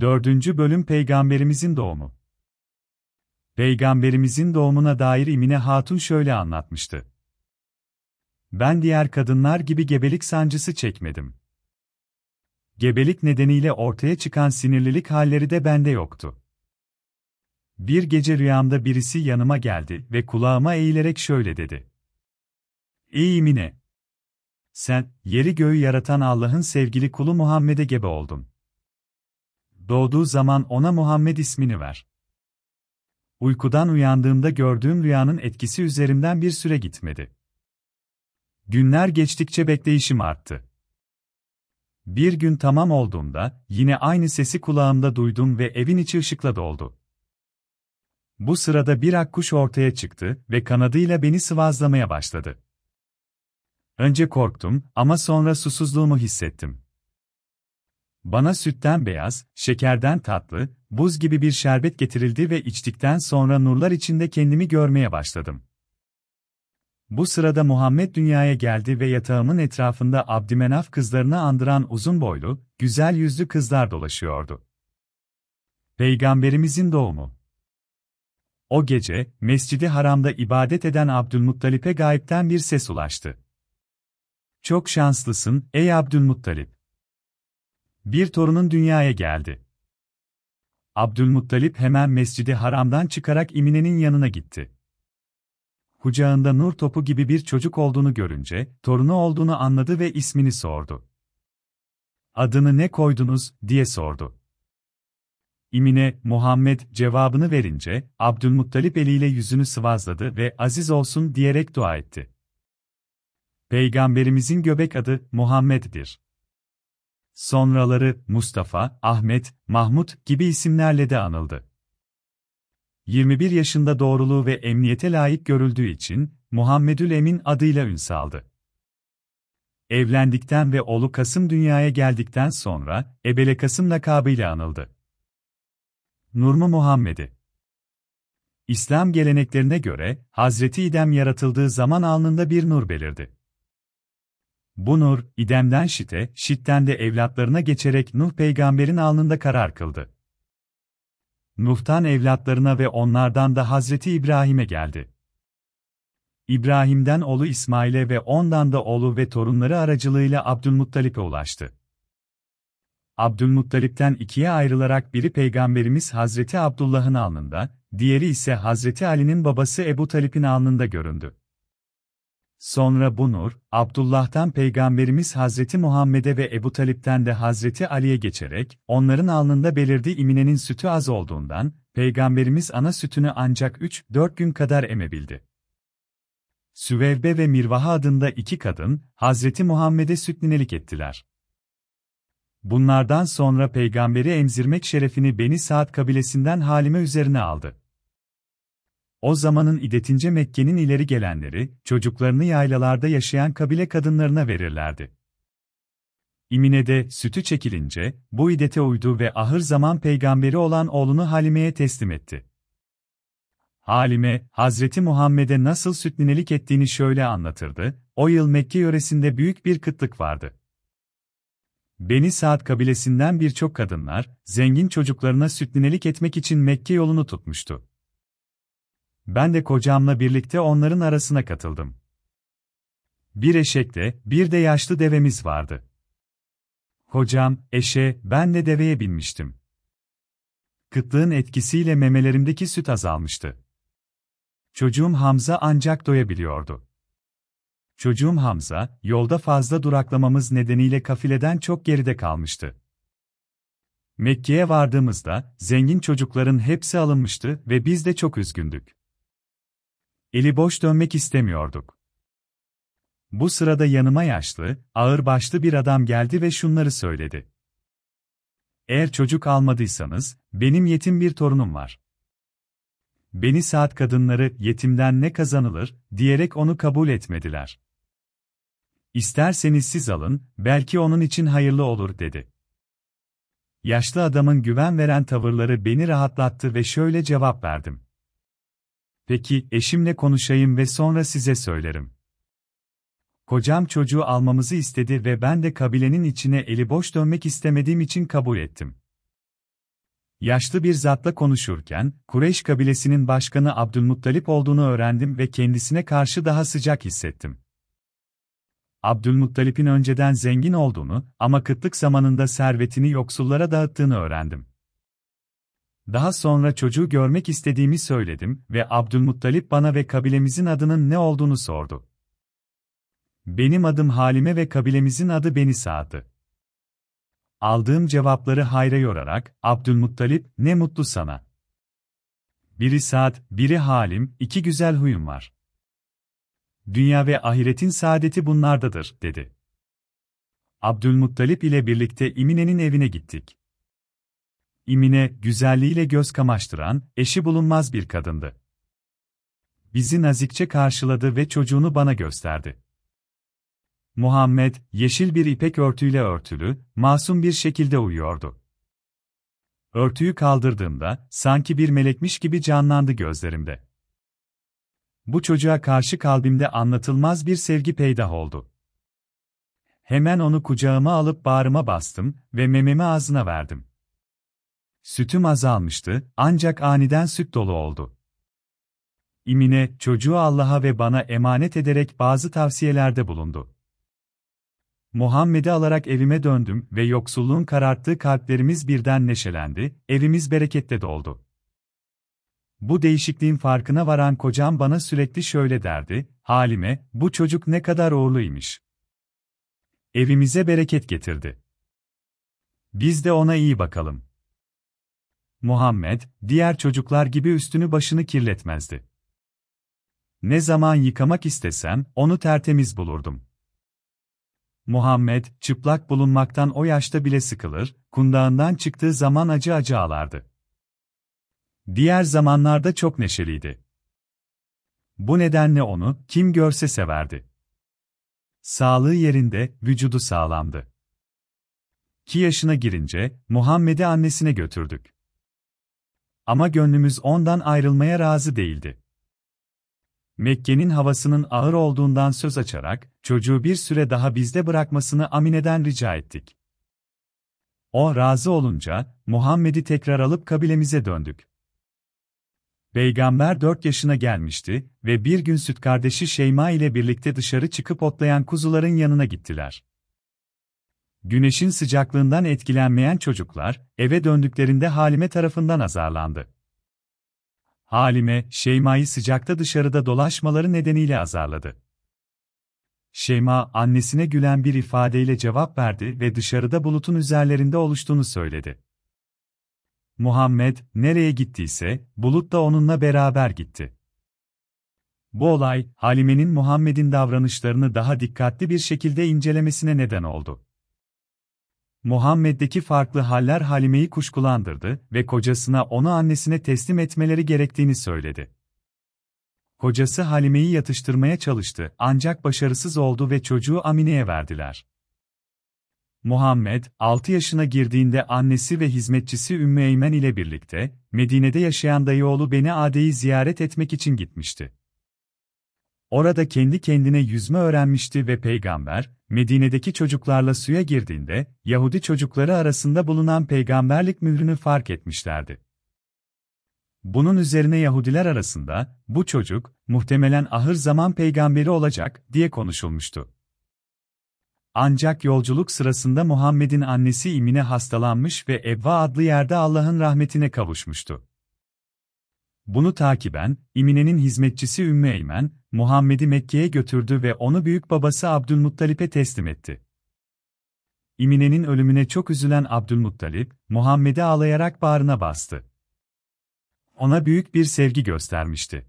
Dördüncü bölüm Peygamberimizin doğumu. Peygamberimizin doğumuna dair İmine Hatun şöyle anlatmıştı. Ben diğer kadınlar gibi gebelik sancısı çekmedim. Gebelik nedeniyle ortaya çıkan sinirlilik halleri de bende yoktu. Bir gece rüyamda birisi yanıma geldi ve kulağıma eğilerek şöyle dedi. Ey İmine! Sen, yeri göğü yaratan Allah'ın sevgili kulu Muhammed'e gebe oldun. Doğduğu zaman ona Muhammed ismini ver. Uykudan uyandığımda gördüğüm rüyanın etkisi üzerimden bir süre gitmedi. Günler geçtikçe bekleyişim arttı. Bir gün tamam olduğunda, yine aynı sesi kulağımda duydum ve evin içi ışıkla doldu. Bu sırada bir akkuş ortaya çıktı ve kanadıyla beni sıvazlamaya başladı. Önce korktum ama sonra susuzluğumu hissettim. Bana sütten beyaz, şekerden tatlı, buz gibi bir şerbet getirildi ve içtikten sonra nurlar içinde kendimi görmeye başladım. Bu sırada Muhammed dünyaya geldi ve yatağımın etrafında Abdümenaf kızlarını andıran uzun boylu, güzel yüzlü kızlar dolaşıyordu. Peygamberimizin doğumu O gece, Mescidi Haram'da ibadet eden Abdülmuttalip'e gayipten bir ses ulaştı. Çok şanslısın, ey Abdülmuttalip. Bir torunun dünyaya geldi. Abdülmuttalip hemen Mescidi Haram'dan çıkarak İmine'nin yanına gitti. Kucağında nur topu gibi bir çocuk olduğunu görünce, torunu olduğunu anladı ve ismini sordu. Adını ne koydunuz, diye sordu. İmine, Muhammed cevabını verince, Abdülmuttalip eliyle yüzünü sıvazladı ve aziz olsun diyerek dua etti. Peygamberimizin göbek adı Muhammed'dir. Sonraları Mustafa, Ahmet, Mahmut gibi isimlerle de anıldı. 21 yaşında doğruluğu ve emniyete layık görüldüğü için Muhammedül Emin adıyla ün saldı. Evlendikten ve oğlu Kasım dünyaya geldikten sonra Ebele Kasım lakabıyla anıldı. Nurmu Muhammed'i İslam geleneklerine göre Hazreti İdem yaratıldığı zaman alnında bir nur belirdi. Bu nur, İdem'den Şit'e, Şit'ten de evlatlarına geçerek Nuh peygamberin alnında karar kıldı. Nuh'tan evlatlarına ve onlardan da Hazreti İbrahim'e geldi. İbrahim'den oğlu İsmail'e ve ondan da oğlu ve torunları aracılığıyla Abdülmuttalip'e ulaştı. Abdülmuttalip'ten ikiye ayrılarak biri Peygamberimiz Hazreti Abdullah'ın alnında, diğeri ise Hazreti Ali'nin babası Ebu Talip'in alnında göründü. Sonra bu nur, Abdullah'tan Peygamberimiz Hazreti Muhammed'e ve Ebu Talip'ten de Hazreti Ali'ye geçerek, onların alnında belirdiği iminenin sütü az olduğundan, Peygamberimiz ana sütünü ancak 3-4 gün kadar emebildi. Süvevbe ve Mirvaha adında iki kadın, Hazreti Muhammed'e süt ninelik ettiler. Bunlardan sonra peygamberi emzirmek şerefini Beni Saat kabilesinden Halime üzerine aldı. O zamanın idetince Mekke'nin ileri gelenleri, çocuklarını yaylalarda yaşayan kabile kadınlarına verirlerdi. İmine'de sütü çekilince, bu idete uydu ve ahır zaman peygamberi olan oğlunu Halime'ye teslim etti. Halime, Hazreti Muhammed'e nasıl süt ninelik ettiğini şöyle anlatırdı, o yıl Mekke yöresinde büyük bir kıtlık vardı. Beni Saad kabilesinden birçok kadınlar, zengin çocuklarına süt ninelik etmek için Mekke yolunu tutmuştu. Ben de kocamla birlikte onların arasına katıldım. Bir eşekte, bir de yaşlı devemiz vardı. Kocam, eşe, ben de deveye binmiştim. Kıtlığın etkisiyle memelerimdeki süt azalmıştı. Çocuğum Hamza ancak doyabiliyordu. Çocuğum Hamza, yolda fazla duraklamamız nedeniyle kafileden çok geride kalmıştı. Mekke'ye vardığımızda, zengin çocukların hepsi alınmıştı ve biz de çok üzgündük. Eli boş dönmek istemiyorduk. Bu sırada yanıma yaşlı, ağır başlı bir adam geldi ve şunları söyledi. Eğer çocuk almadıysanız, benim yetim bir torunum var. Beni saat kadınları yetimden ne kazanılır diyerek onu kabul etmediler. İsterseniz siz alın, belki onun için hayırlı olur dedi. Yaşlı adamın güven veren tavırları beni rahatlattı ve şöyle cevap verdim. Peki, eşimle konuşayım ve sonra size söylerim. Kocam çocuğu almamızı istedi ve ben de kabilenin içine eli boş dönmek istemediğim için kabul ettim. Yaşlı bir zatla konuşurken, Kureyş kabilesinin başkanı Abdülmuttalip olduğunu öğrendim ve kendisine karşı daha sıcak hissettim. Abdülmuttalip'in önceden zengin olduğunu ama kıtlık zamanında servetini yoksullara dağıttığını öğrendim. Daha sonra çocuğu görmek istediğimi söyledim ve Abdülmuttalip bana ve kabilemizin adının ne olduğunu sordu. Benim adım Halime ve kabilemizin adı Beni Sa'dı. Aldığım cevapları hayra yorarak, Abdülmuttalip, ne mutlu sana. Biri Sa'd, biri Halim, iki güzel huyum var. Dünya ve ahiretin saadeti bunlardadır, dedi. Abdülmuttalip ile birlikte İmine'nin evine gittik. İmine, güzelliğiyle göz kamaştıran, eşi bulunmaz bir kadındı. Bizi nazikçe karşıladı ve çocuğunu bana gösterdi. Muhammed, yeşil bir ipek örtüyle örtülü, masum bir şekilde uyuyordu. Örtüyü kaldırdığımda, sanki bir melekmiş gibi canlandı gözlerimde. Bu çocuğa karşı kalbimde anlatılmaz bir sevgi peydah oldu. Hemen onu kucağıma alıp bağrıma bastım ve mememi ağzına verdim. Sütüm azalmıştı, ancak aniden süt dolu oldu. İmine, çocuğu Allah'a ve bana emanet ederek bazı tavsiyelerde bulundu. Muhammed'i alarak evime döndüm ve yoksulluğun kararttığı kalplerimiz birden neşelendi, evimiz berekette doldu. Bu değişikliğin farkına varan kocam bana sürekli şöyle derdi, Halime, bu çocuk ne kadar uğurluymuş. Evimize bereket getirdi. Biz de ona iyi bakalım. Muhammed, diğer çocuklar gibi üstünü başını kirletmezdi. Ne zaman yıkamak istesem, onu tertemiz bulurdum. Muhammed, çıplak bulunmaktan o yaşta bile sıkılır, kundağından çıktığı zaman acı acı ağlardı. Diğer zamanlarda çok neşeliydi. Bu nedenle onu, kim görse severdi. Sağlığı yerinde, vücudu sağlamdı. 2 yaşına girince, Muhammed'i annesine götürdük. Ama gönlümüz ondan ayrılmaya razı değildi. Mekke'nin havasının ağır olduğundan söz açarak, çocuğu bir süre daha bizde bırakmasını Amine'den rica ettik. O razı olunca, Muhammed'i tekrar alıp kabilemize döndük. Peygamber 4 yaşına gelmişti ve bir gün süt kardeşi Şeyma ile birlikte dışarı çıkıp otlayan kuzuların yanına gittiler. Güneşin sıcaklığından etkilenmeyen çocuklar, eve döndüklerinde Halime tarafından azarlandı. Halime, Şeyma'yı sıcakta dışarıda dolaşmaları nedeniyle azarladı. Şeyma, annesine gülen bir ifadeyle cevap verdi ve dışarıda bulutun üzerlerinde oluştuğunu söyledi. Muhammed, nereye gittiyse, bulut da onunla beraber gitti. Bu olay, Halime'nin Muhammed'in davranışlarını daha dikkatli bir şekilde incelemesine neden oldu. Muhammed'deki farklı haller Halime'yi kuşkulandırdı ve kocasına onu annesine teslim etmeleri gerektiğini söyledi. Kocası Halime'yi yatıştırmaya çalıştı ancak başarısız oldu ve çocuğu Amine'ye verdiler. Muhammed, 6 yaşına girdiğinde annesi ve hizmetçisi Ümmü Eymen ile birlikte, Medine'de yaşayan dayıoğlu Beni Ade'yi ziyaret etmek için gitmişti. Orada kendi kendine yüzme öğrenmişti ve peygamber, Medine'deki çocuklarla suya girdiğinde, Yahudi çocukları arasında bulunan peygamberlik mührünü fark etmişlerdi. Bunun üzerine Yahudiler arasında, bu çocuk, muhtemelen ahır zaman peygamberi olacak, diye konuşulmuştu. Ancak yolculuk sırasında Muhammed'in annesi İmine hastalanmış ve Ebva adlı yerde Allah'ın rahmetine kavuşmuştu. Bunu takiben, İmine'nin hizmetçisi Ümmü Eymen, Muhammed'i Mekke'ye götürdü ve onu büyük babası Abdülmuttalip'e teslim etti. İmine'nin ölümüne çok üzülen Abdülmuttalip, Muhammed'i ağlayarak bağrına bastı. Ona büyük bir sevgi göstermişti.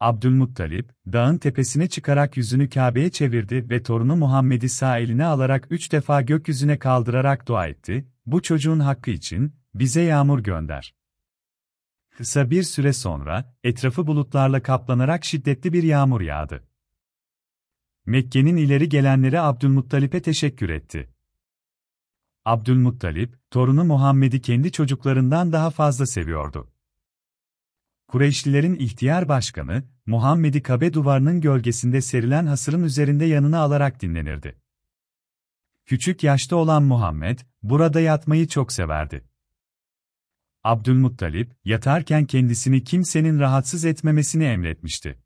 Abdülmuttalip, dağın tepesine çıkarak yüzünü Kabe'ye çevirdi ve torunu Muhammed'i sağ eline alarak üç defa gökyüzüne kaldırarak dua etti, bu çocuğun hakkı için, bize yağmur gönder. Kısa bir süre sonra, etrafı bulutlarla kaplanarak şiddetli bir yağmur yağdı. Mekke'nin ileri gelenleri Abdülmuttalip'e teşekkür etti. Abdülmuttalip, torunu Muhammed'i kendi çocuklarından daha fazla seviyordu. Kureyşlilerin ihtiyar başkanı, Muhammed'i Kabe duvarının gölgesinde serilen hasırın üzerinde yanına alarak dinlenirdi. Küçük yaşta olan Muhammed, burada yatmayı çok severdi. Abdülmuttalip, yatarken kendisini kimsenin rahatsız etmemesini emretmişti.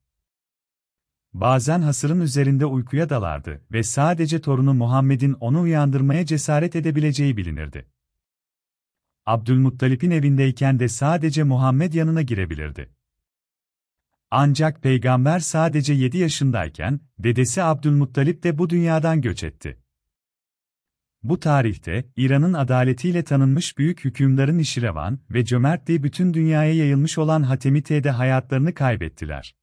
Bazen hasırın üzerinde uykuya dalardı ve sadece torunu Muhammed'in onu uyandırmaya cesaret edebileceği bilinirdi. Abdülmuttalip'in evindeyken de sadece Muhammed yanına girebilirdi. Ancak peygamber sadece 7 yaşındayken, dedesi Abdülmuttalip de bu dünyadan göç etti. Bu tarihte, İran'ın adaletiyle tanınmış büyük hükümdarın Nişirevan ve cömertliği bütün dünyaya yayılmış olan Hatemite de hayatlarını kaybettiler.